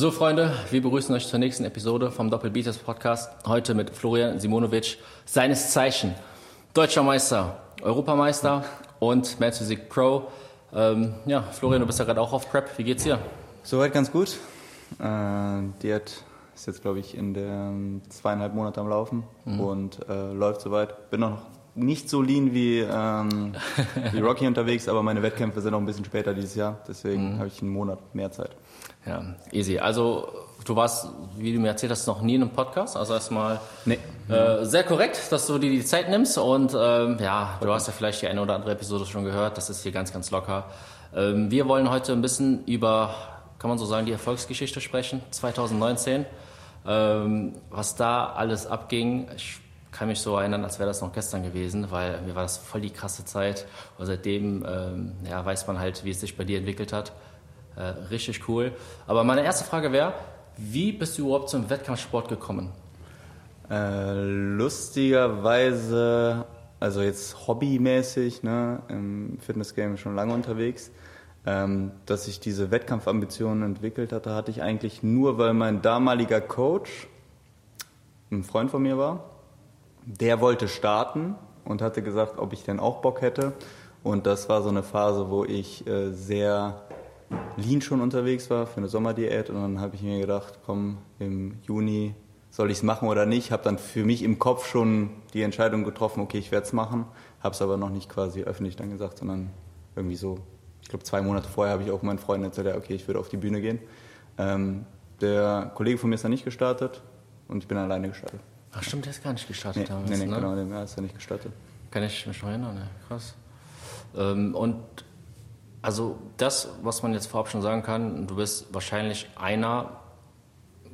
So, Freunde, wir begrüßen euch zur nächsten Episode vom Doppelbeaters Podcast. Heute mit Florian Simonovic, seines Zeichen Deutscher Meister, Europameister und Mad Physique Pro. Ähm, ja, Florian, du bist ja gerade auch auf Prep. Wie geht's dir? Soweit ganz gut. Äh, Diät ist jetzt, glaube ich, in der zweieinhalb Monate am Laufen mhm. und äh, läuft soweit. Bin noch nicht so lean wie, ähm, wie Rocky unterwegs, aber meine Wettkämpfe sind noch ein bisschen später dieses Jahr. Deswegen mhm. habe ich einen Monat mehr Zeit. Ja, easy. Also du warst, wie du mir erzählt hast, noch nie in einem Podcast. Also erstmal nee. äh, sehr korrekt, dass du dir die Zeit nimmst. Und ähm, ja, du hast ja vielleicht die eine oder andere Episode schon gehört. Das ist hier ganz, ganz locker. Ähm, wir wollen heute ein bisschen über, kann man so sagen, die Erfolgsgeschichte sprechen, 2019. Ähm, was da alles abging. Ich kann mich so erinnern, als wäre das noch gestern gewesen, weil mir war das voll die krasse Zeit. Und seitdem ähm, ja, weiß man halt, wie es sich bei dir entwickelt hat. Äh, richtig cool. Aber meine erste Frage wäre, wie bist du überhaupt zum Wettkampfsport gekommen? Äh, lustigerweise, also jetzt hobbymäßig, ne, im Fitnessgame schon lange unterwegs. Ähm, dass ich diese Wettkampfambitionen entwickelt hatte, hatte ich eigentlich nur, weil mein damaliger Coach ein Freund von mir war. Der wollte starten und hatte gesagt, ob ich denn auch Bock hätte. Und das war so eine Phase, wo ich äh, sehr lean schon unterwegs war für eine Sommerdiät und dann habe ich mir gedacht, komm, im Juni soll ich es machen oder nicht. Habe dann für mich im Kopf schon die Entscheidung getroffen, okay, ich werde es machen, habe es aber noch nicht quasi öffentlich dann gesagt, sondern irgendwie so, ich glaube zwei Monate vorher habe ich auch meinen Freunden erzählt, okay, ich würde auf die Bühne gehen. Ähm, der Kollege von mir ist dann nicht gestartet und ich bin alleine gestartet. Ach stimmt, der ist gar nicht gestartet nee, damals, Nee, nee, ne? genau, der ist ja nicht gestartet. Kann ich mich noch erinnern, ne? krass. Ähm, und also das, was man jetzt vorab schon sagen kann, du bist wahrscheinlich einer,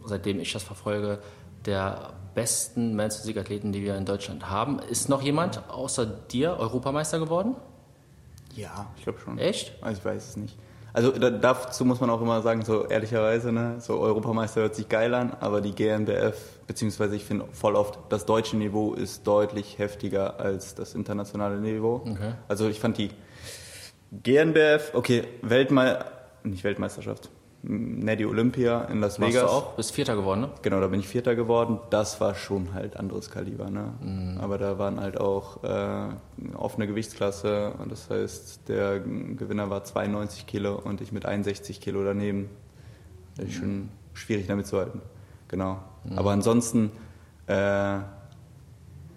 seitdem ich das verfolge, der besten Men's Physik-Athleten, die wir in Deutschland haben. Ist noch jemand außer dir Europameister geworden? Ja, ich glaube schon. Echt? Also ich weiß es nicht. Also dazu muss man auch immer sagen, so ehrlicherweise, ne, so Europameister hört sich geil an, aber die GNBF, beziehungsweise ich finde voll oft, das deutsche Niveau ist deutlich heftiger als das internationale Niveau. Okay. Also ich fand die GNBF, okay, Weltmeister, nicht Weltmeisterschaft, Neddy Olympia in Las Vegas. Warst du auch? Bist Vierter geworden, ne? Genau, da bin ich Vierter geworden. Das war schon halt anderes Kaliber, ne? Mhm. Aber da waren halt auch äh, offene Gewichtsklasse und das heißt, der Gewinner war 92 Kilo und ich mit 61 Kilo daneben. Das ist schon schwierig damit zu halten. Genau. Mhm. Aber ansonsten, äh,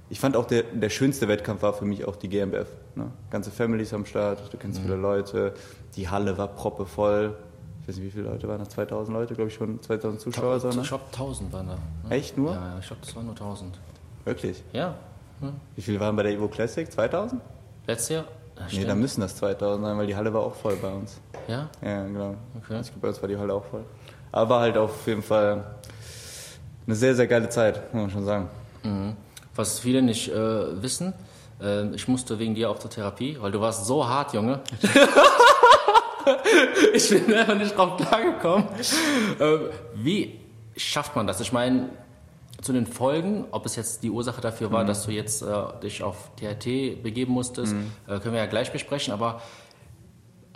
ich fand auch der, der schönste Wettkampf war für mich auch die GmbF. Ne? Ganze Families am Start, du kennst mhm. viele Leute. Die Halle war proppevoll. Ich weiß nicht, wie viele Leute waren da? 2000 Leute, glaube ich schon, 2000 Zuschauer. So, ne? Ich glaube, 1000 waren da. Ne? Echt nur? Ja, ich glaube, das waren nur 1000. Wirklich? Ja. Hm. Wie viele waren bei der Evo Classic? 2000? Letztes Jahr? Ja, nee, dann müssen das 2000 sein, weil die Halle war auch voll bei uns. Ja? Ja, genau. Okay. Ich glaube, bei uns war die Halle auch voll. Aber war halt auf jeden Fall eine sehr, sehr geile Zeit, muss man schon sagen. Mhm. Was viele nicht äh, wissen, äh, ich musste wegen dir auch zur Therapie, weil du warst so hart, Junge. ich bin einfach nicht drauf klargekommen. Äh, wie schafft man das? Ich meine, zu den Folgen, ob es jetzt die Ursache dafür war, mhm. dass du jetzt äh, dich auf THT begeben musstest, mhm. äh, können wir ja gleich besprechen, aber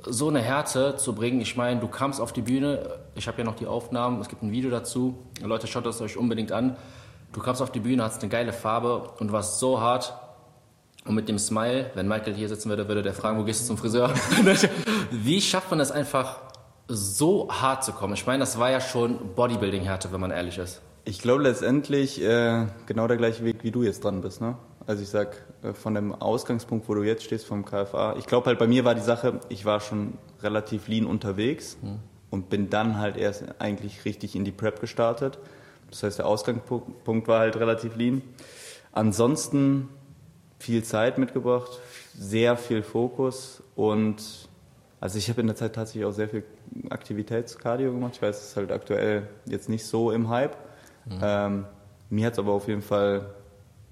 so eine Härte zu bringen, ich meine, du kamst auf die Bühne, ich habe ja noch die Aufnahmen, es gibt ein Video dazu, Leute, schaut das euch unbedingt an. Du kamst auf die Bühne, hast eine geile Farbe und warst so hart, und mit dem Smile, wenn Michael hier sitzen würde, würde der fragen, wo gehst du zum Friseur? Wie schafft man es einfach, so hart zu kommen? Ich meine, das war ja schon Bodybuilding-Härte, wenn man ehrlich ist. Ich glaube letztendlich äh, genau der gleiche Weg, wie du jetzt dran bist. Ne? Also ich sag, äh, von dem Ausgangspunkt, wo du jetzt stehst, vom KFA, ich glaube halt bei mir war die Sache, ich war schon relativ lean unterwegs hm. und bin dann halt erst eigentlich richtig in die Prep gestartet. Das heißt, der Ausgangspunkt war halt relativ lean. Ansonsten viel Zeit mitgebracht, sehr viel Fokus und also ich habe in der Zeit tatsächlich auch sehr viel Aktivitätskardio gemacht. Ich weiß, es ist halt aktuell jetzt nicht so im Hype. Mhm. Ähm, mir hat es aber auf jeden Fall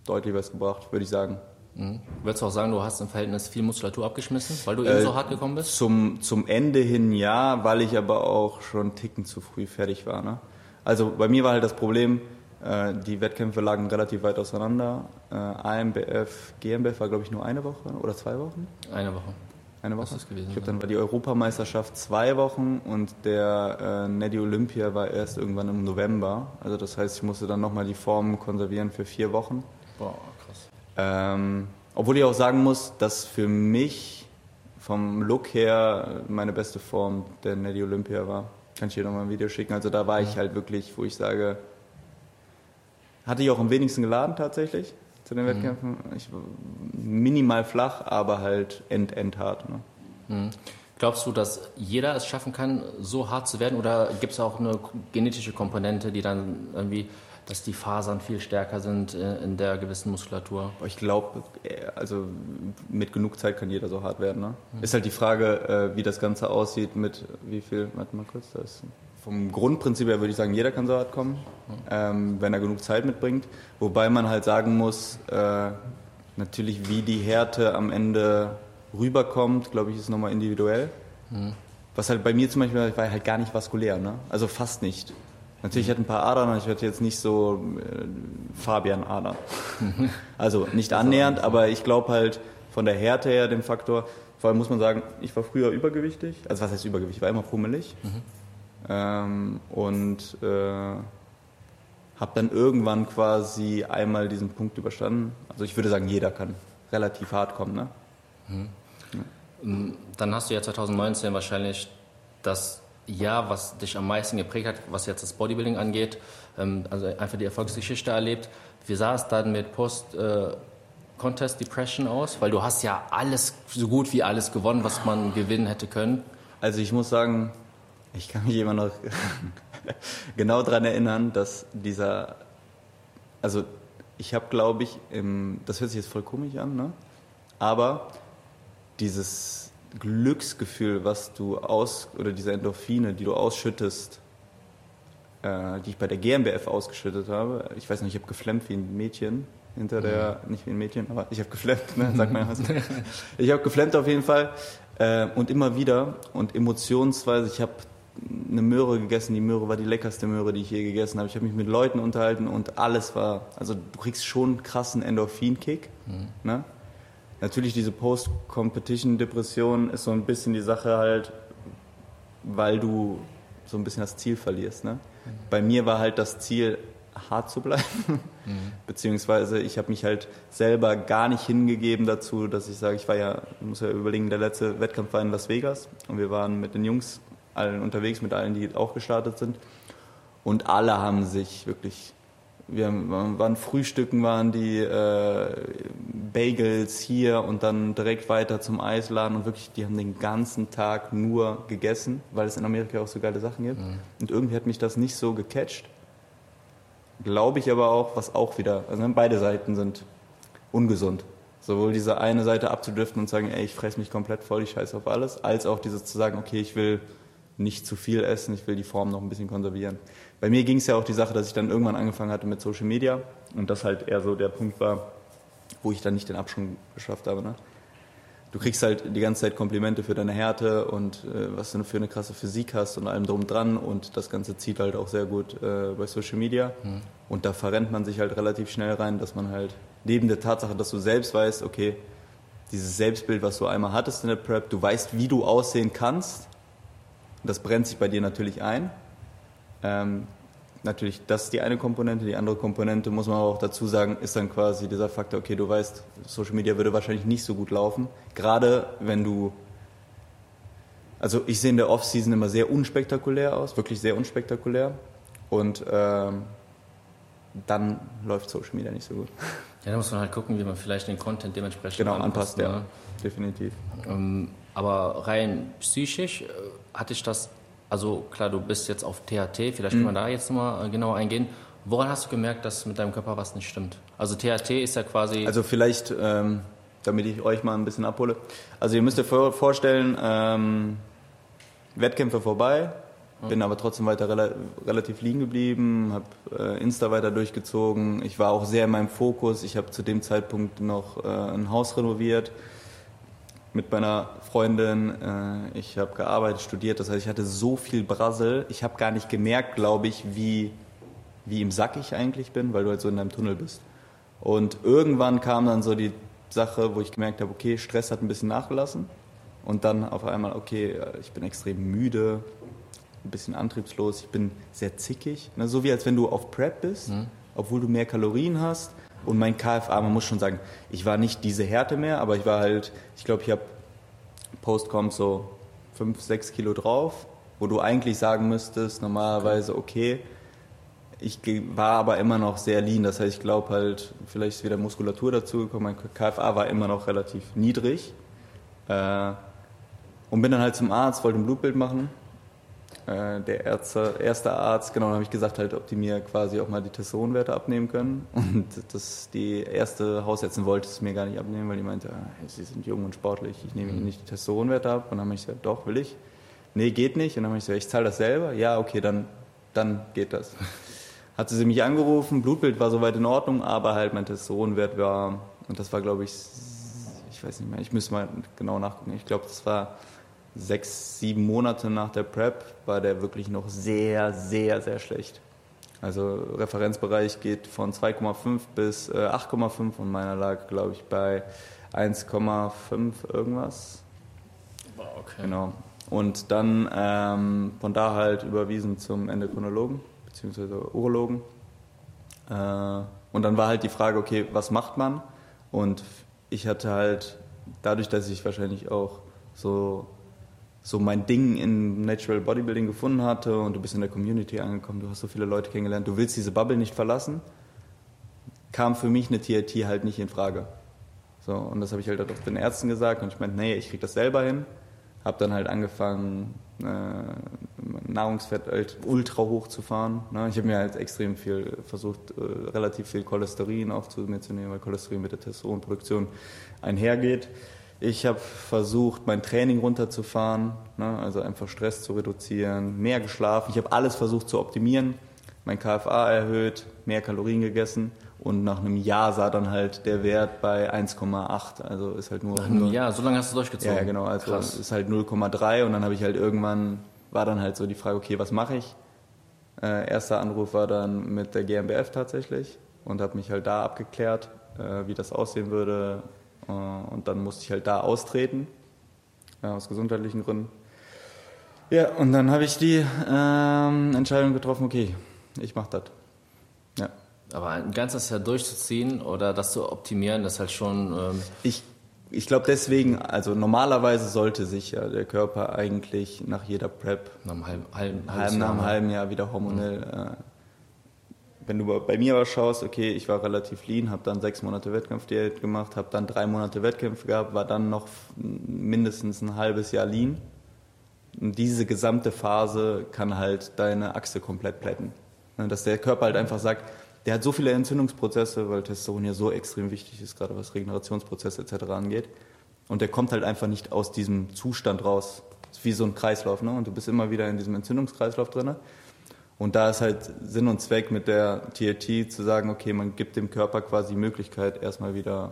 deutlich was gebracht, würde ich sagen. Mhm. Würdest du auch sagen, du hast im Verhältnis viel Muskulatur abgeschmissen, weil du äh, eben so hart gekommen bist? Zum, zum Ende hin ja, weil ich aber auch schon einen Ticken zu früh fertig war. Ne? Also bei mir war halt das Problem, äh, die Wettkämpfe lagen relativ weit auseinander. Äh, AMBF, GmbF war, glaube ich, nur eine Woche oder zwei Wochen. Eine Woche. Eine Woche. Das gewesen, ich glaube, dann war die Europameisterschaft zwei Wochen und der äh, Neddy Olympia war erst irgendwann im November. Also das heißt, ich musste dann nochmal die Form konservieren für vier Wochen. Boah, krass. Ähm, obwohl ich auch sagen muss, dass für mich vom Look her meine beste Form der Neddy Olympia war. Kann ich dir nochmal ein Video schicken. Also da war ich halt wirklich, wo ich sage, hatte ich auch am wenigsten geladen tatsächlich zu den Wettkämpfen. Ich minimal flach, aber halt end-end hart. Ne? Glaubst du, dass jeder es schaffen kann, so hart zu werden? Oder gibt es auch eine genetische Komponente, die dann irgendwie, dass die Fasern viel stärker sind äh, in der gewissen Muskulatur? Ich glaube, also mit genug Zeit kann jeder so hart werden. Ne? Ist halt die Frage, äh, wie das Ganze aussieht mit wie viel, warte mal kurz, da ist vom Grundprinzip her würde ich sagen, jeder kann so hart kommen, ähm, wenn er genug Zeit mitbringt. Wobei man halt sagen muss, äh, natürlich wie die Härte am Ende rüberkommt, glaube ich, ist nochmal individuell. Was halt bei mir zum Beispiel, ich war halt gar nicht vaskulär, ne? also fast nicht. Natürlich ich ein paar Adern, aber ich hatte jetzt nicht so äh, Fabian-Adern. also nicht annähernd, aber ich glaube halt von der Härte her, dem Faktor, vor allem muss man sagen, ich war früher übergewichtig, also was heißt übergewichtig, ich war immer pummelig. Ähm, und äh, habe dann irgendwann quasi einmal diesen Punkt überstanden. Also ich würde sagen, jeder kann relativ hart kommen. Ne? Dann hast du ja 2019 wahrscheinlich das Jahr, was dich am meisten geprägt hat, was jetzt das Bodybuilding angeht, ähm, also einfach die Erfolgsgeschichte erlebt. Wie sah es dann mit Post-Contest Depression aus? Weil du hast ja alles, so gut wie alles gewonnen, was man gewinnen hätte können. Also ich muss sagen, ich kann mich immer noch genau daran erinnern, dass dieser, also ich habe glaube ich, im, das hört sich jetzt voll komisch an, ne? aber dieses Glücksgefühl, was du aus, oder diese Endorphine, die du ausschüttest, äh, die ich bei der GmbF ausgeschüttet habe, ich weiß nicht, ich habe geflemmt wie ein Mädchen hinter der, nicht wie ein Mädchen, aber ich habe geflemmt, ne, sagt man was. Ich habe geflemmt auf jeden Fall äh, und immer wieder und emotionsweise, ich habe eine Möhre gegessen, die Möhre war die leckerste Möhre, die ich je gegessen habe. Ich habe mich mit Leuten unterhalten und alles war, also du kriegst schon einen krassen Endorphin-Kick. Ne? Natürlich diese Post-Competition-Depression ist so ein bisschen die Sache halt, weil du so ein bisschen das Ziel verlierst. Ne? Bei mir war halt das Ziel, hart zu bleiben. Beziehungsweise ich habe mich halt selber gar nicht hingegeben dazu, dass ich sage, ich war ja, muss ja überlegen, der letzte Wettkampf war in Las Vegas und wir waren mit den Jungs allen unterwegs, mit allen, die auch gestartet sind. Und alle haben sich wirklich, wir waren Frühstücken, waren die äh, Bagels hier und dann direkt weiter zum Eisladen und wirklich, die haben den ganzen Tag nur gegessen, weil es in Amerika auch so geile Sachen gibt. Und irgendwie hat mich das nicht so gecatcht. Glaube ich aber auch, was auch wieder, also beide Seiten sind ungesund. Sowohl diese eine Seite abzudriften und sagen, ey, ich fress mich komplett voll, ich scheiße auf alles, als auch dieses zu sagen, okay, ich will nicht zu viel essen, ich will die Form noch ein bisschen konservieren. Bei mir ging es ja auch die Sache, dass ich dann irgendwann angefangen hatte mit Social Media und das halt eher so der Punkt war, wo ich dann nicht den Abschwung geschafft habe. Ne? Du kriegst halt die ganze Zeit Komplimente für deine Härte und äh, was du für eine krasse Physik hast und allem drum dran und das Ganze zieht halt auch sehr gut äh, bei Social Media und da verrennt man sich halt relativ schnell rein, dass man halt neben der Tatsache, dass du selbst weißt, okay, dieses Selbstbild, was du einmal hattest in der Prep, du weißt, wie du aussehen kannst, das brennt sich bei dir natürlich ein. Ähm, natürlich, das ist die eine Komponente. Die andere Komponente, muss man aber auch dazu sagen, ist dann quasi dieser Faktor, okay, du weißt, Social Media würde wahrscheinlich nicht so gut laufen. Gerade wenn du, also ich sehe in der Off-Season immer sehr unspektakulär aus, wirklich sehr unspektakulär. Und ähm, dann läuft Social Media nicht so gut. Ja, da muss man halt gucken, wie man vielleicht den Content dementsprechend Genau, anpasst, ne? ja. Definitiv. Ähm, aber rein psychisch äh, hatte ich das, also klar, du bist jetzt auf THT, vielleicht Mhm. können wir da jetzt nochmal genauer eingehen. Woran hast du gemerkt, dass mit deinem Körper was nicht stimmt? Also THT ist ja quasi. Also vielleicht, ähm, damit ich euch mal ein bisschen abhole. Also ihr müsst euch vor- vorstellen, ähm, Wettkämpfe vorbei, bin aber trotzdem weiter rela relativ liegen geblieben, habe äh, Insta weiter durchgezogen. Ich war auch sehr in meinem Fokus. Ich habe zu dem Zeitpunkt noch äh, ein Haus renoviert mit meiner Freundin. Äh, ich habe gearbeitet, studiert. Das heißt, ich hatte so viel Brassel. Ich habe gar nicht gemerkt, glaube ich, wie, wie im Sack ich eigentlich bin, weil du halt so in deinem Tunnel bist. Und irgendwann kam dann so die Sache, wo ich gemerkt habe, okay, Stress hat ein bisschen nachgelassen. und dann auf einmal, okay, ich bin extrem müde, ein bisschen antriebslos, ich bin sehr zickig. Ne? So wie als wenn du auf Prep bist, mhm. obwohl du mehr Kalorien hast. Und mein KFA, man muss schon sagen, ich war nicht diese Härte mehr, aber ich war halt, ich glaube, ich habe Post-Com so 5, 6 Kilo drauf, wo du eigentlich sagen müsstest, normalerweise, okay, ich war aber immer noch sehr lean, das heißt, ich glaube halt, vielleicht ist wieder Muskulatur dazugekommen, mein KFA war immer noch relativ niedrig. Äh, und bin dann halt zum Arzt, wollte ein Blutbild machen der Ärzte, erste Arzt, genau, habe ich gesagt, halt, ob die mir quasi auch mal die Testosteronwerte abnehmen können. Und das, die erste Hausärztin wollte es mir gar nicht abnehmen, weil die meinte, ah, sie sind jung und sportlich, ich nehme ihnen nicht die Testosteronwerte ab. Und dann habe ich gesagt, doch, will ich. Nee, geht nicht. Und dann habe ich gesagt, ich zahle das selber. Ja, okay, dann, dann geht das. Hat sie mich angerufen, Blutbild war soweit in Ordnung, aber halt mein Testosteronwert war, und das war, glaube ich, ich weiß nicht mehr, ich müsste mal genau nachgucken, ich glaube, das war sechs, sieben Monate nach der Prep war der wirklich noch sehr, sehr, sehr schlecht. Also Referenzbereich geht von 2,5 bis äh, 8,5 und meiner lag, glaube ich, bei 1,5 irgendwas. Wow, okay. Genau. Und dann ähm, von da halt überwiesen zum Endokrinologen bzw. Urologen. Äh, und dann war halt die Frage, okay, was macht man? Und ich hatte halt, dadurch, dass ich wahrscheinlich auch so so mein Ding in Natural Bodybuilding gefunden hatte und du bist in der Community angekommen, du hast so viele Leute kennengelernt, du willst diese Bubble nicht verlassen, kam für mich eine TRT halt nicht in Frage. So, und das habe ich halt auch den Ärzten gesagt und ich meinte, nee, ich kriege das selber hin. Habe dann halt angefangen, äh, Nahrungsfett halt ultra hoch zu fahren. Ne? Ich habe mir halt extrem viel versucht, äh, relativ viel Cholesterin auch zu mir zu nehmen, weil Cholesterin mit der Testosteronproduktion einhergeht. Ich habe versucht, mein Training runterzufahren, ne? also einfach Stress zu reduzieren, mehr geschlafen. Ich habe alles versucht zu optimieren, mein KFA erhöht, mehr Kalorien gegessen und nach einem Jahr sah dann halt der Wert bei 1,8. Also ist halt nur. Nach einem Jahr, so lange hast du durchgezogen. Ja, genau. Also Krass. ist halt 0,3 und dann habe ich halt irgendwann war dann halt so die Frage, okay, was mache ich? Äh, erster Anruf war dann mit der GmbF tatsächlich und habe mich halt da abgeklärt, äh, wie das aussehen würde, und dann musste ich halt da austreten, aus gesundheitlichen Gründen. Ja, und dann habe ich die ähm, Entscheidung getroffen, okay, ich mache das. Ja. Aber ein ganzes Jahr durchzuziehen oder das zu optimieren, das ist halt schon. Ähm ich ich glaube deswegen, also normalerweise sollte sich ja der Körper eigentlich nach jeder Prep, nach einem halben, halben, halben, nach einem halben Jahr wieder hormonell mhm. äh, wenn du bei mir aber schaust, okay, ich war relativ lean, habe dann sechs Monate Wettkampfdiät gemacht, habe dann drei Monate Wettkämpfe gehabt, war dann noch mindestens ein halbes Jahr lean. Und diese gesamte Phase kann halt deine Achse komplett plätten. Ne, dass der Körper halt einfach sagt, der hat so viele Entzündungsprozesse, weil Testosteron ja so extrem wichtig ist, gerade was Regenerationsprozesse etc. angeht. Und der kommt halt einfach nicht aus diesem Zustand raus. Das ist wie so ein Kreislauf, ne? Und du bist immer wieder in diesem Entzündungskreislauf drin. Und da ist halt Sinn und Zweck mit der TRT zu sagen, okay, man gibt dem Körper quasi die Möglichkeit, erstmal wieder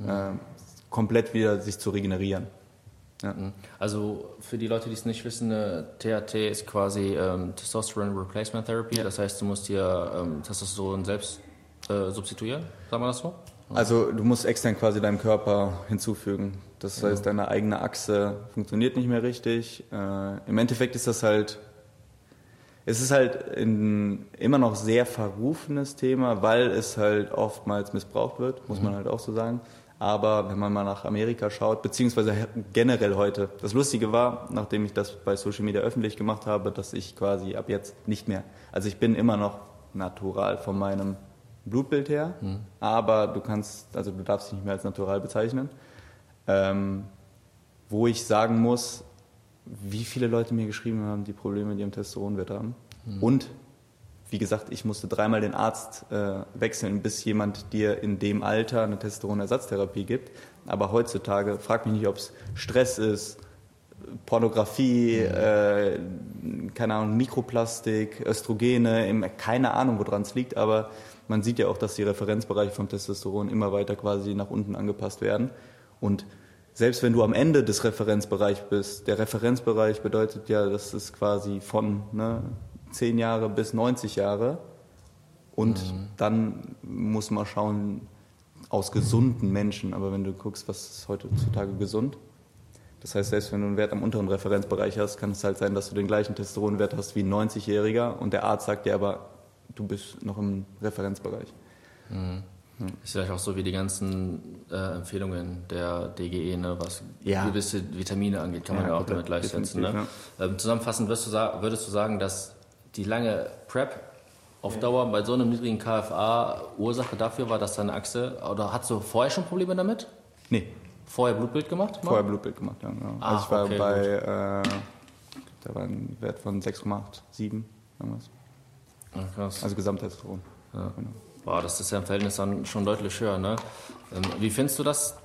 äh, komplett wieder sich zu regenerieren. Ja. Mhm. Also für die Leute, die es nicht wissen, THT ist quasi ähm, Testosterone Replacement Therapy. Ja. Das heißt, du musst dir ähm, Testosteron selbst äh, substituieren, sagen wir das so? Also du musst extern quasi deinem Körper hinzufügen. Das heißt, deine eigene Achse funktioniert nicht mehr richtig. Äh, Im Endeffekt ist das halt es ist halt ein immer noch sehr verrufenes Thema, weil es halt oftmals missbraucht wird, muss mhm. man halt auch so sagen. Aber wenn man mal nach Amerika schaut, beziehungsweise generell heute, das Lustige war, nachdem ich das bei Social Media öffentlich gemacht habe, dass ich quasi ab jetzt nicht mehr, also ich bin immer noch natural von meinem Blutbild her, mhm. aber du kannst, also du darfst dich nicht mehr als natural bezeichnen. Ähm, wo ich sagen muss, wie viele Leute mir geschrieben haben, die Probleme mit ihrem Testosteronwert haben. Mhm. Und wie gesagt, ich musste dreimal den Arzt äh, wechseln, bis jemand dir in dem Alter eine Testosteronersatztherapie gibt. Aber heutzutage, frag mich nicht, ob es Stress ist, Pornografie, mhm. äh, keine Ahnung, Mikroplastik, Östrogene, keine Ahnung, woran es liegt, aber man sieht ja auch, dass die Referenzbereiche vom Testosteron immer weiter quasi nach unten angepasst werden. Und selbst wenn du am Ende des Referenzbereichs bist, der Referenzbereich bedeutet ja, das ist quasi von ne, 10 Jahre bis 90 Jahre. Und mhm. dann muss man schauen, aus gesunden Menschen, aber wenn du guckst, was ist heutzutage gesund, Das heißt, selbst wenn du einen Wert am unteren Referenzbereich hast, kann es halt sein, dass du den gleichen Testosteronwert hast wie ein 90-Jähriger und der Arzt sagt dir aber, du bist noch im Referenzbereich. Mhm. Ist vielleicht auch so wie die ganzen äh, Empfehlungen der DGE, ne, was ja. gewisse Vitamine angeht, kann man ja, auch damit gleichsetzen. Ne? Ja. Ähm, zusammenfassend würdest du, würdest du sagen, dass die lange Prep auf Dauer bei so einem niedrigen KFA Ursache dafür war, dass deine Achse, oder hast du vorher schon Probleme damit? Nee. Vorher Blutbild gemacht? Mal? Vorher Blutbild gemacht, ja. Genau. Ah, also ich war okay, bei, äh, da war ein Wert von 6,8, 7, irgendwas. Ach, krass. Also Gesamttestosteron. Ja. Genau. Boah, das ist ja im Verhältnis dann schon deutlich höher. Ne? Ähm, wie findest du das,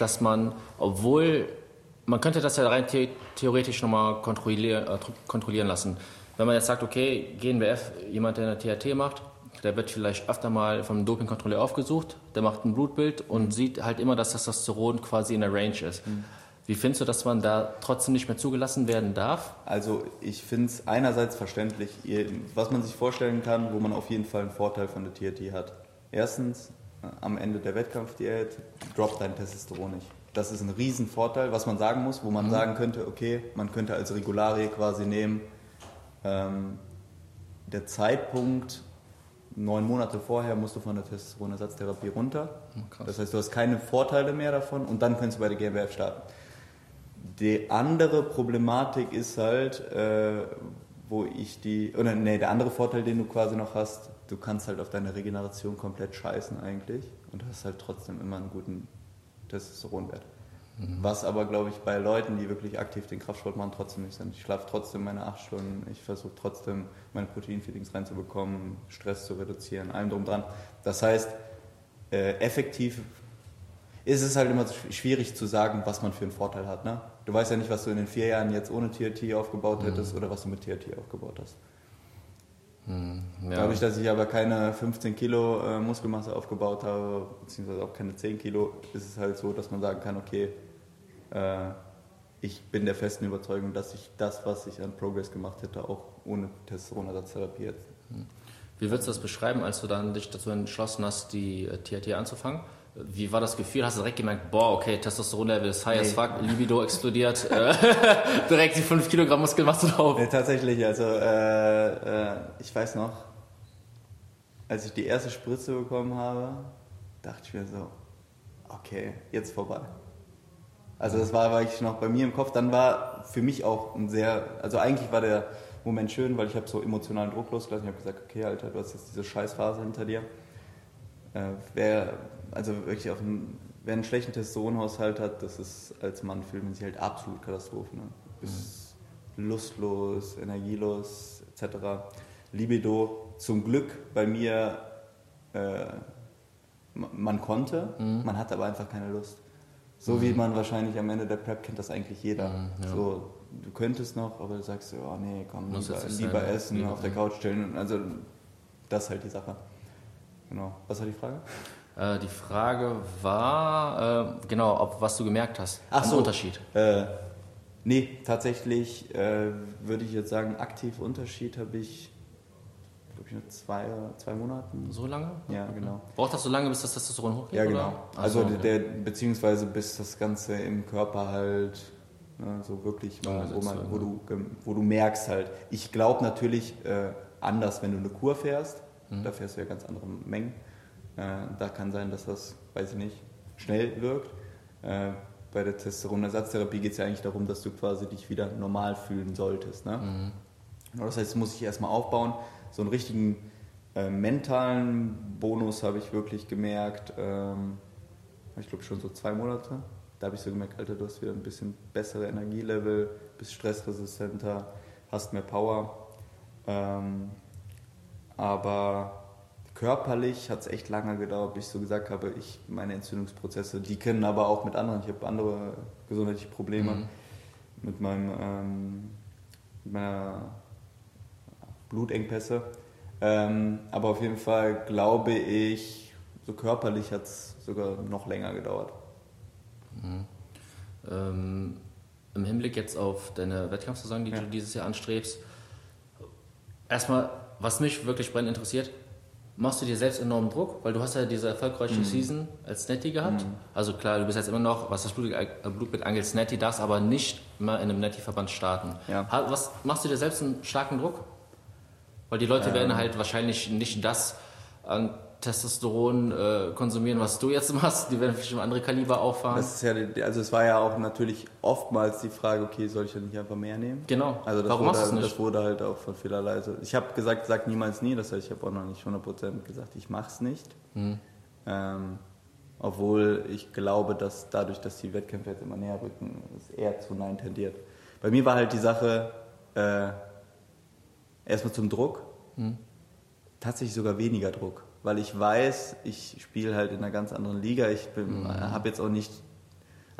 dass man, obwohl, man könnte das ja rein the theoretisch nochmal kontrollieren, äh, kontrollieren lassen. Wenn man jetzt sagt, okay, GNBF, jemand, der eine THT macht, der wird vielleicht öfter mal vom Dopingkontrolleur aufgesucht, der macht ein Blutbild und sieht halt immer, dass das Testosteron quasi in der Range ist. Mhm. Wie findest du, dass man da trotzdem nicht mehr zugelassen werden darf? Also ich finde es einerseits verständlich, was man sich vorstellen kann, wo man auf jeden Fall einen Vorteil von der TRT hat. Erstens, äh, am Ende der Wettkampfdiät droppt dein Testosteron nicht. Das ist ein Riesenvorteil, was man sagen muss, wo man mhm. sagen könnte, okay, man könnte als Regularie quasi nehmen, ähm, der Zeitpunkt neun Monate vorher musst du von der Testosteronersatztherapie runter. Oh, das heißt, du hast keine Vorteile mehr davon und dann kannst du bei der GmbF starten. Die andere Problematik ist halt, äh, wo ich die, oder nee, der andere Vorteil, den du quasi noch hast, du kannst halt auf deine Regeneration komplett scheißen eigentlich und hast halt trotzdem immer einen guten Testosteronwert. Mhm. Was aber, glaube ich, bei Leuten, die wirklich aktiv den Kraftsport machen, trotzdem nicht sind. Ich schlafe trotzdem meine acht Stunden, ich versuche trotzdem meine Proteinfeedings reinzubekommen, Stress zu reduzieren, allem drum dran. Das heißt, äh, effektiv ist es halt immer schwierig zu sagen, was man für einen Vorteil hat. Ne? Du weißt ja nicht, was du in den vier Jahren jetzt ohne TRT aufgebaut mhm. hättest mhm. oder was du mit TRT aufgebaut hast. Mhm, ja. Dadurch, dass ich aber keine 15 Kilo äh, Muskelmasse aufgebaut habe, beziehungsweise auch keine 10 Kilo, ist es halt so, dass man sagen kann, okay, äh, ich bin der festen Überzeugung, dass ich das, was ich an Progress gemacht hätte, auch ohne Testosteronersatztherapie jetzt. Mhm. Wie würdest du das beschreiben, als du dann dich dazu entschlossen hast, die TRT äh, anzufangen? Wie war das Gefühl? Hast du direkt gemerkt, boah, okay, Testosteronlevel ist high nee. as fuck, Libido explodiert, äh, direkt die 5 Kilogramm Muskeln machst du drauf? Nee, tatsächlich, also äh, äh, ich weiß noch, als ich die erste Spritze bekommen habe, dachte ich mir so, okay, jetzt vorbei. Also das war wirklich noch bei mir im Kopf. Dann war für mich auch ein sehr, also eigentlich war der Moment schön, weil ich habe so emotionalen Druck losgelassen. Ich habe gesagt, okay, Alter, du hast jetzt diese Scheißphase hinter dir. Äh, wer also wirklich auch ein, wer einen schlechten Testosteronhaushalt hat, das ist als Mann fühlt man sich halt absolut Katastrophe. Ne? Bist mhm. lustlos, energielos etc. Libido, zum Glück bei mir, äh, man konnte, mhm. man hatte aber einfach keine Lust. So mhm. wie man wahrscheinlich am Ende der Prep kennt das eigentlich jeder. Mhm, ja. So, du könntest noch, aber du sagst, oh nee, komm, lieber, lieber essen, auf der Couch chillen. Also das ist halt die Sache. Genau. Was war die Frage? Äh, die Frage war, äh, genau, ob was du gemerkt hast. Ach so. Unterschied. Äh, nee, tatsächlich äh, würde ich jetzt sagen, aktiv Unterschied habe ich, glaube ich, nur zwei, zwei Monaten. So lange? Ja, genau. Braucht das so lange, bis das Testosteron hochgeht? Ja, genau. Ach also, so, okay. der, beziehungsweise bis das Ganze im Körper halt ne, so wirklich, mal, wo, man, wo, du, wo du merkst halt. Ich glaube natürlich äh, anders, wenn du eine Kur fährst. Mhm. Da fährst du ja ganz andere Mengen. Äh, da kann sein, dass das, weiß ich nicht, schnell wirkt. Äh, bei der Testosteronersatztherapie geht es ja eigentlich darum, dass du quasi dich wieder normal fühlen solltest. Ne? Mhm. Das heißt, das muss ich erstmal aufbauen. So einen richtigen äh, mentalen Bonus habe ich wirklich gemerkt, ähm, ich glaube schon so zwei Monate. Da habe ich so gemerkt, Alter, du hast wieder ein bisschen bessere Energielevel, bist stressresistenter, hast mehr Power. Ähm, aber körperlich hat es echt lange gedauert, bis ich so gesagt habe, ich meine Entzündungsprozesse, die können aber auch mit anderen. Ich habe andere gesundheitliche Probleme mhm. mit meinem ähm, mit meiner Blutengpässe. Ähm, aber auf jeden Fall glaube ich, so körperlich hat es sogar noch länger gedauert. Mhm. Ähm, Im Hinblick jetzt auf deine Wettkampfsaison, die ja. du dieses Jahr anstrebst, erstmal, was mich wirklich brennend interessiert, machst du dir selbst enormen Druck, weil du hast ja diese erfolgreiche Mhm. Season als Netty gehabt. Also klar, du bist jetzt immer noch, was das Blut, äh, Blutbild angeht, Netty, darfst aber nicht mehr in einem Netty-Verband starten. Ja. Was machst du dir selbst einen starken Druck? Weil die Leute Ähm. werden halt wahrscheinlich nicht das an Testosteron äh, konsumieren, was du jetzt machst. Die werden bestimmt andere Kaliber auffahren. Das ist ja, also es war ja auch natürlich oftmals die Frage, okay, soll ich denn nicht einfach mehr nehmen? genau. Also das Warum wurde, du das nicht? wurde halt auch von vielerlei. Also ich habe gesagt, sag niemals nie. Das heißt, ich habe auch noch nicht 100% gesagt, ich mache es nicht. Mhm. Ähm, obwohl ich glaube, dass dadurch, dass die Wettkämpfe jetzt immer näher rücken, es eher zu Nein tendiert. Bei mir war halt die Sache äh, erstmal zum Druck. Mhm. Tatsächlich sogar weniger Druck. Weil ich weiß, ich spiele halt in einer ganz anderen Liga. Ich Mhm. habe jetzt auch nicht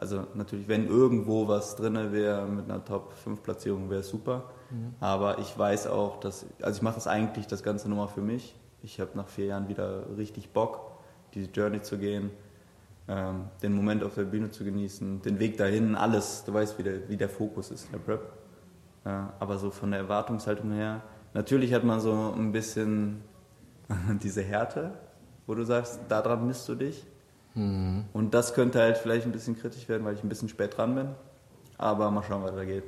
also natürlich, wenn irgendwo was drin wäre mit einer Top 5 Platzierung, wäre es super. Mhm. Aber ich weiß auch, dass, also ich mache das eigentlich das Ganze nur mal für mich. Ich habe nach vier Jahren wieder richtig Bock, diese Journey zu gehen, ähm, den Moment auf der Bühne zu genießen, den Weg dahin, alles. Du weißt, wie der, wie der Fokus ist in der Prep. Äh, aber so von der Erwartungshaltung her, natürlich hat man so ein bisschen diese Härte, wo du sagst, daran misst du dich. Und das könnte halt vielleicht ein bisschen kritisch werden, weil ich ein bisschen spät dran bin. Aber mal schauen, was da geht.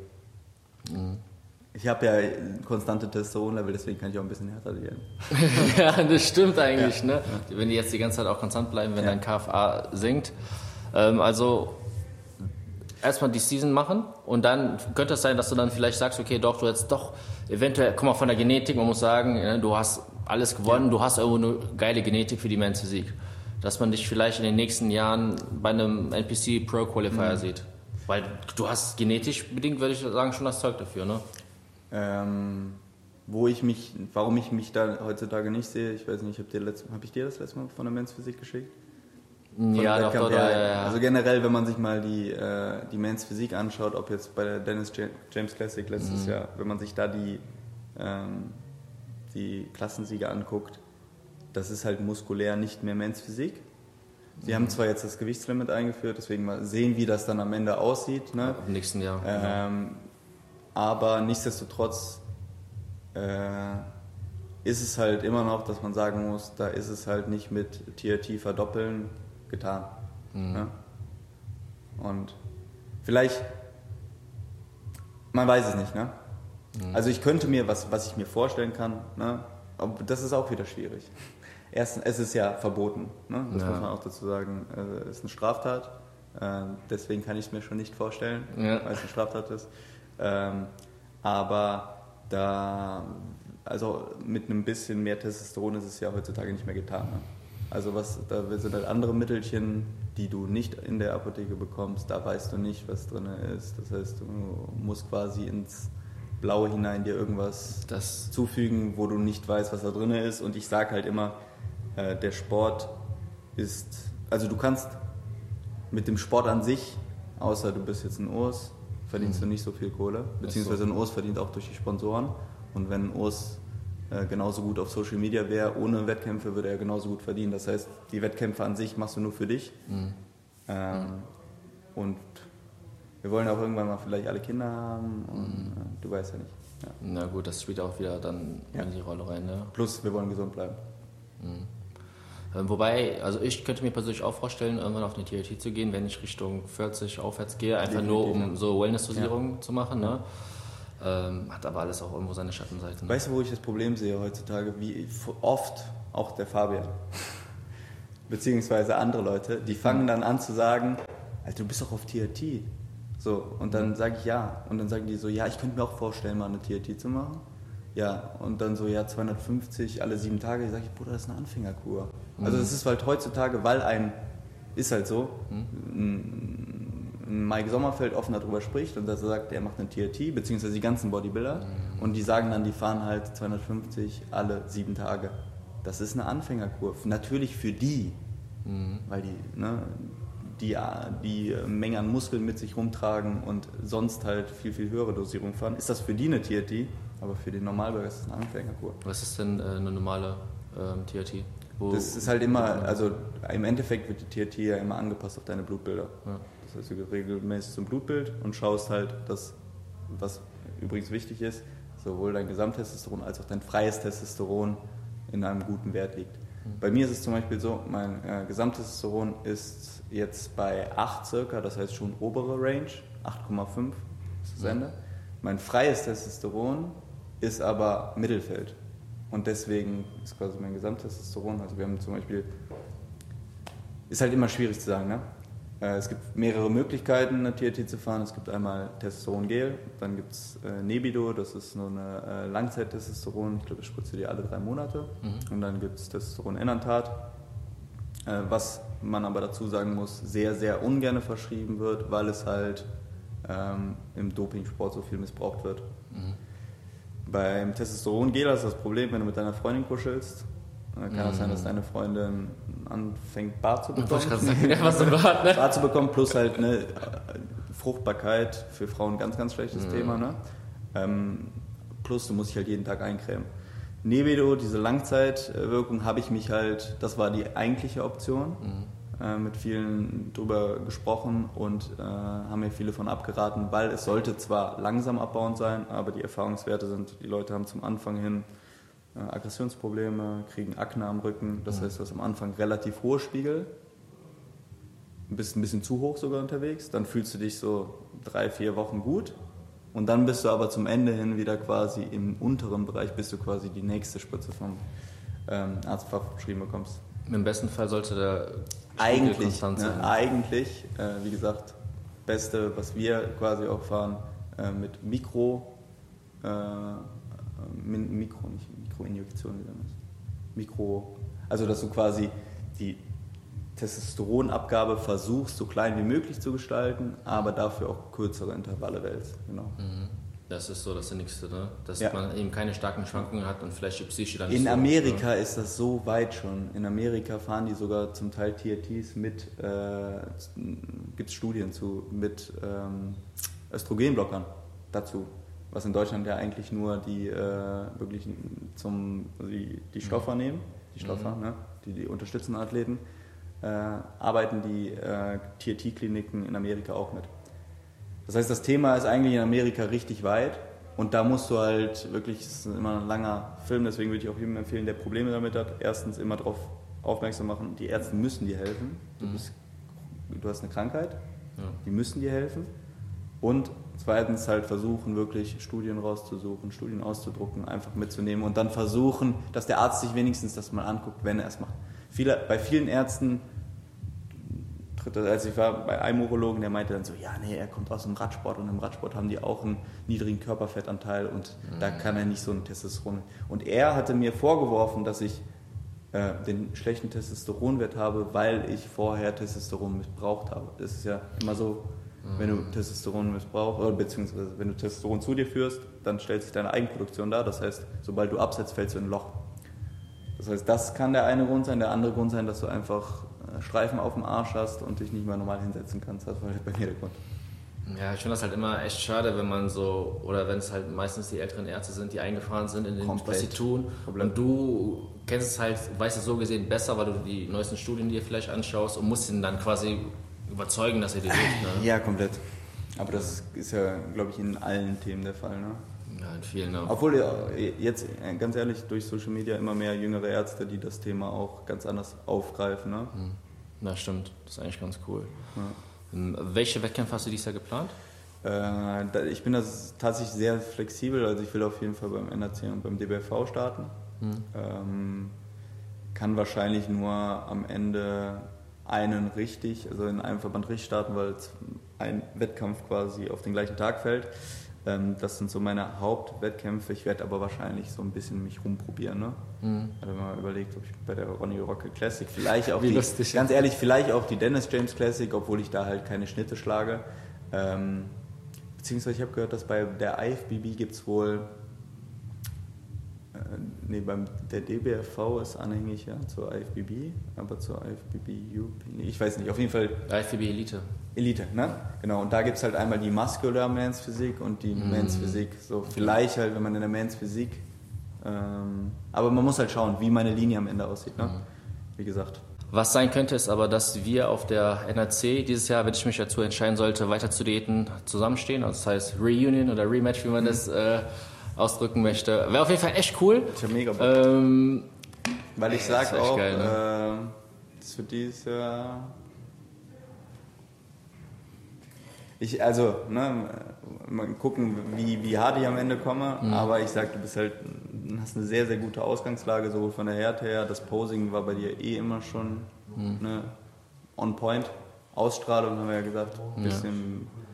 Ich habe ja konstante Testosteronlevel, deswegen kann ich auch ein bisschen härter gehen. ja, das stimmt eigentlich. Ne? Wenn die jetzt die ganze Zeit auch konstant bleiben, wenn Ja. dein KFA sinkt. Ähm, also erstmal die Season machen und dann könnte es sein, dass du dann vielleicht sagst, okay, doch, du jetzt doch eventuell, guck mal, von der Genetik, man muss sagen, ne, du hast alles gewonnen, du hast irgendwo eine geile Genetik für die Men's Physik. Dass man dich vielleicht in den nächsten Jahren bei einem NPC Pro Qualifier sieht. Weil du hast genetisch bedingt, würde ich sagen, schon das Zeug dafür, ne? Ähm, wo ich mich, warum ich mich da heutzutage nicht sehe, ich weiß nicht, habe hab ich dir das letzte Mal von der Men's Physik geschickt? Ja, doch, doch, ja, ja, ja. Also generell, wenn man sich mal die, äh, die Men's Physik anschaut, ob jetzt bei der Dennis Ja- James Classic Mhm. letztes Jahr, wenn man sich da die, ähm, die Klassensieger anguckt, das ist halt muskulär nicht mehr Men's Physik. Sie Mhm. haben zwar jetzt das Gewichtslimit eingeführt, deswegen mal sehen, wie das dann am Ende aussieht. Ne? Im nächsten Jahr. Ähm, aber nichtsdestotrotz äh, ist es halt immer noch, dass man sagen muss, da ist es halt nicht mit TRT verdoppeln getan. Ja? Und vielleicht, man weiß es nicht, ne? Also ich könnte mir, was, was ich mir vorstellen kann, ne? aber das ist auch wieder schwierig. Erstens, es ist ja verboten, ne? das Ja. muss man auch dazu sagen, äh, es ist eine Straftat, äh, deswegen kann ich es mir schon nicht vorstellen, Ja. weil es eine Straftat ist. Ähm, aber da, also mit einem bisschen mehr Testosteron ist es ja heutzutage nicht mehr getan. Ne? Also was, da sind halt andere Mittelchen, die du nicht in der Apotheke bekommst, da weißt du nicht, was drin ist. Das heißt, du musst quasi ins Blaue hinein dir irgendwas Das zufügen, wo du nicht weißt, was da drin ist. Und ich sage halt immer, äh, der Sport ist, also du kannst mit dem Sport an sich, außer du bist jetzt ein Urs, verdienst du nicht so viel Kohle. Beziehungsweise ein Urs verdient auch durch die Sponsoren. Und wenn ein Urs äh, genauso gut auf Social Media wäre, ohne Wettkämpfe würde er genauso gut verdienen. Das heißt, die Wettkämpfe an sich machst du nur für dich. Ähm, und wir wollen auch irgendwann mal vielleicht alle Kinder haben und äh, du weißt ja nicht. Ja. Na gut, das spielt auch wieder dann Ja. in die Rolle rein. Ne? Plus, wir wollen gesund bleiben. Ähm, Wobei, also ich könnte mir persönlich auch vorstellen, irgendwann auf eine TLT zu gehen, wenn ich Richtung 40 aufwärts gehe, einfach nur um so Wellness-Dosierung zu machen. Ne? Ähm, hat aber alles auch irgendwo seine Schattenseiten. Weißt du, wo ich das Problem sehe heutzutage? Wie oft auch der Fabian, beziehungsweise andere Leute, die fangen dann an zu sagen, Alter, du bist doch auf TRT. So, und dann sage ich ja. Und dann sagen die so, ja, ich könnte mir auch vorstellen, mal eine TRT zu machen. Ja, und dann so, ja, 250 alle sieben Tage. Ich sage, Bruder, das ist eine Anfängerkur. Also das ist halt heutzutage, weil ein, ist halt so, ein, ein Mike Sommerfeld offen darüber spricht und dass er sagt, er macht eine TRT, beziehungsweise die ganzen Bodybuilder. Und die sagen dann, die fahren halt 250 alle sieben Tage. Das ist eine Anfängerkur. Natürlich für die, weil die, ne, die die Menge an Muskeln mit sich rumtragen und sonst halt viel, viel höhere Dosierung fahren, ist das für die eine TRT, aber für den Normalbürger ist es eine Anfängerkur. Was ist denn äh, eine normale ähm, TRT? Wo, Das ist halt immer, also im Endeffekt wird die TRT ja immer angepasst auf deine Blutbilder. Ja. Das heißt, du gehst regelmäßig zum Blutbild und schaust halt, dass, was übrigens wichtig ist, sowohl dein Gesamttestosteron als auch dein freies Testosteron in einem guten Wert liegt. Bei mir ist es zum Beispiel so, mein äh, Gesamttestosteron ist jetzt bei 8 circa, das heißt schon obere Range, 8,5 ist das Ende. Mein freies Testosteron ist aber Mittelfeld. Und deswegen ist quasi mein Gesamttestosteron, also wir haben zum Beispiel, ist halt immer schwierig zu sagen, ne? Äh, Es gibt mehrere Möglichkeiten, eine TRT zu fahren. Es gibt einmal Testosteron-Gel, dann gibt es äh, Nebido, das ist nur eine äh, Langzeit-Testosteron. Ich glaube, das spritzt du dir alle drei Monate. Und dann gibt es Testosteron-Enantat, äh, was man aber dazu sagen muss, sehr, sehr ungern verschrieben wird, weil es halt ähm, im Dopingsport so viel missbraucht wird. Beim Testosteron-Gel ist das Problem, wenn du mit deiner Freundin kuschelst, kann es sein, dass deine Freundin anfängt, Bart zu bekommen. ja, was so gerade, ne? Bart zu bekommen, plus halt ne, Fruchtbarkeit für Frauen ganz, ganz schlechtes Thema. Ne? Ähm, plus du musst dich halt jeden Tag eincremen. Nebedo, diese Langzeitwirkung, habe ich mich halt, das war die eigentliche Option, äh, mit vielen drüber gesprochen und äh, haben mir viele von abgeraten, weil es sollte zwar langsam abbauend sein, aber die Erfahrungswerte sind, die Leute haben zum Anfang hin äh, Aggressionsprobleme, kriegen Akne am Rücken, das heißt, du hast am Anfang relativ hohe Spiegel, bist ein bisschen zu hoch sogar unterwegs, dann fühlst du dich so drei, vier Wochen gut. Und dann bist du aber zum Ende hin wieder quasi im unteren Bereich, bis du quasi die nächste Spritze vom ähm, Arzt verschrieben bekommst. Im besten Fall sollte der Eigentlich, ne, eigentlich, äh, wie gesagt, beste, was wir quasi auch fahren, äh, mit Mikro, äh, Min Mikro, nicht Mikroinjektion, man das? Mikro, also dass du quasi die Testosteronabgabe versuchst, so klein wie möglich zu gestalten, aber dafür auch kürzere Intervalle wählst. Genau. Mhm. Das ist so das Nächste, ne? Dass Ja. man eben keine starken Schwankungen hat und vielleicht die Psyche dann nicht In so, Amerika ist das so weit schon. In Amerika fahren die sogar zum Teil TRTs mit, äh, gibt es Studien zu, mit ähm, Östrogenblockern dazu. Was in Deutschland ja eigentlich nur die äh, wirklich zum, also die, die Stoffer nehmen, die Stoffer, ne? die, die unterstützenden Athleten, äh, arbeiten die äh, TRT-Kliniken in Amerika auch mit. Das heißt, das Thema ist eigentlich in Amerika richtig weit und da musst du halt wirklich, es ist immer ein langer Film, deswegen würde ich auch jedem empfehlen, der Probleme damit hat, erstens immer darauf aufmerksam machen, die Ärzte müssen dir helfen. Du, bist, du hast eine Krankheit, Ja. die müssen dir helfen. Und zweitens halt versuchen, wirklich Studien rauszusuchen, Studien auszudrucken, einfach mitzunehmen und dann versuchen, dass der Arzt sich wenigstens das mal anguckt, wenn er es macht. Viele, bei vielen Ärzten tritt das, als ich war bei einem Urologen, der meinte dann so, ja, nee, er kommt aus dem Radsport und im Radsport haben die auch einen niedrigen Körperfettanteil und da kann er nicht so ein Testosteron. Und er hatte mir vorgeworfen, dass ich äh, den schlechten Testosteronwert habe, weil ich vorher Testosteron missbraucht habe. Das ist ja immer so, wenn du Testosteron missbrauchst, oder beziehungsweise wenn du Testosteron zu dir führst, dann stellt sich deine Eigenproduktion dar. Das heißt, sobald du absetzt, fällst du in ein Loch. Das heißt, das kann der eine Grund sein. Der andere Grund sein, dass du einfach äh, Streifen auf dem Arsch hast und dich nicht mehr normal hinsetzen kannst. Das war halt bei mir der Grund. Ja, ich finde das halt immer echt schade, wenn man so, oder wenn es halt meistens die älteren Ärzte sind, die eingefahren sind in dem, was sie tun. Komplett. Und du kennst es halt, weißt es so gesehen besser, weil du die neuesten Studien dir vielleicht anschaust und musst ihn dann quasi überzeugen, dass er dir hilft. Ne? Ja, komplett. Aber das ist ja, glaube ich, in allen Themen der Fall. Ne? Ja, in vielen. Ne? Obwohl jetzt, äh, ganz ehrlich, durch Social Media immer mehr jüngere Ärzte, die das Thema auch ganz anders aufgreifen. Ne? Na, stimmt. Das ist eigentlich ganz cool. Ja. Ähm, Welche Wettkämpfe hast du dieses Jahr geplant? Äh, ich bin das tatsächlich sehr flexibel, also ich will auf jeden Fall beim NRC und beim DBFV starten. Ähm, kann wahrscheinlich nur am Ende einen richtig, also in einem Verband richtig starten, weil ein Wettkampf quasi auf den gleichen Tag fällt. Ähm, das sind so meine Hauptwettkämpfe. Ich werde aber wahrscheinlich so ein bisschen mich rumprobieren. Ne? Ich habe mal überlegt, ob ich bei der Ronny Rocke Classic vielleicht auch Wie die, lustig. ganz ehrlich, vielleicht auch die Dennis James Classic, obwohl ich da halt keine Schnitte schlage. Ähm, beziehungsweise ich habe gehört, dass bei der IFBB gibt es wohl, nee, beim, der DBFV ist anhängig ja, zur IFBB, aber zur IFBB ich weiß nicht, auf jeden Fall IFBB Elite. Elite, ne? Genau, und da gibt es halt einmal die Muscular Men's Physik und die Men's Physik. So, vielleicht halt, wenn man in der Men's Physik. Ähm, aber man muss halt schauen, wie meine Linie am Ende aussieht, ne? Wie gesagt. Was sein könnte, ist aber, dass wir auf der NRC dieses Jahr, wenn ich mich dazu entscheiden sollte, weiter zu daten, zusammenstehen. Also das heißt Reunion oder Rematch, wie man das äh, ausdrücken möchte. Wäre auf jeden Fall echt cool. Ich habe mega Bock. Ähm, Weil ich Das ist sag echt auch, geil, äh, das wird dieses Jahr. Ich, also, ne, mal gucken, wie, wie hart ich am Ende komme, Mhm. aber ich sag, du bist halt, hast eine sehr, sehr gute Ausgangslage, sowohl von der Härte her, das Posing war bei dir eh immer schon Mhm. ne, on point. Ausstrahlung haben wir ja gesagt, ein Ja.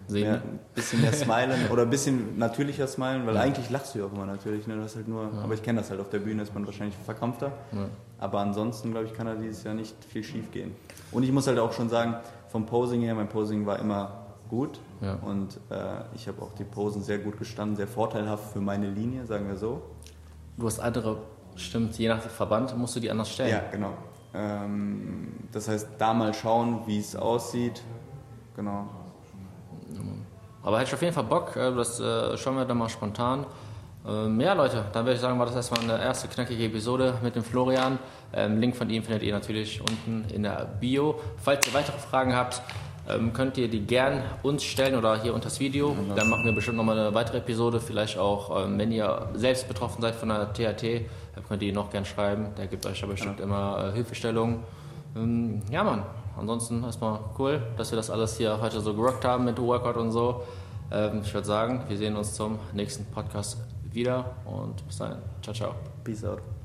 Sehen. mehr, bisschen mehr smilen oder ein bisschen natürlicher smilen, weil eigentlich lachst du ja auch immer natürlich, ne? das halt nur, aber ich kenne das halt auf der Bühne, ist man wahrscheinlich verkrampfter. Ja. Aber ansonsten, glaube ich, kann da dieses Jahr nicht viel schief gehen. Und ich muss halt auch schon sagen, vom Posing her, mein Posing war immer gut. Ja. Und äh, ich habe auch die Posen sehr gut gestanden, sehr vorteilhaft für meine Linie, sagen wir so. Du hast andere, stimmt, je nach Verband musst du die anders stellen. Ja, genau. Ähm, das heißt, da mal schauen, wie es aussieht. Genau. Aber hätte ich auf jeden Fall Bock, äh, das äh, schauen wir dann mal spontan. Ähm, ja, Leute, dann würde ich sagen, war das erstmal eine erste knackige Episode mit dem Florian. Ähm, Link von ihm findet ihr natürlich unten in der Bio. Falls ihr weitere Fragen habt, ähm, könnt ihr die gern uns stellen oder hier unter das Video. Dann machen wir bestimmt nochmal eine weitere Episode. Vielleicht auch, wenn ihr selbst betroffen seid von der THT, könnt ihr ihn noch gern schreiben. Der gibt euch ja bestimmt immer äh, Hilfestellung. Ähm, ja, Mann. Ansonsten erstmal cool, dass wir das alles hier heute so gerockt haben mit Workout und so. Ähm, ich würde sagen, wir sehen uns zum nächsten Podcast wieder und bis dahin. Ciao, ciao. Peace out.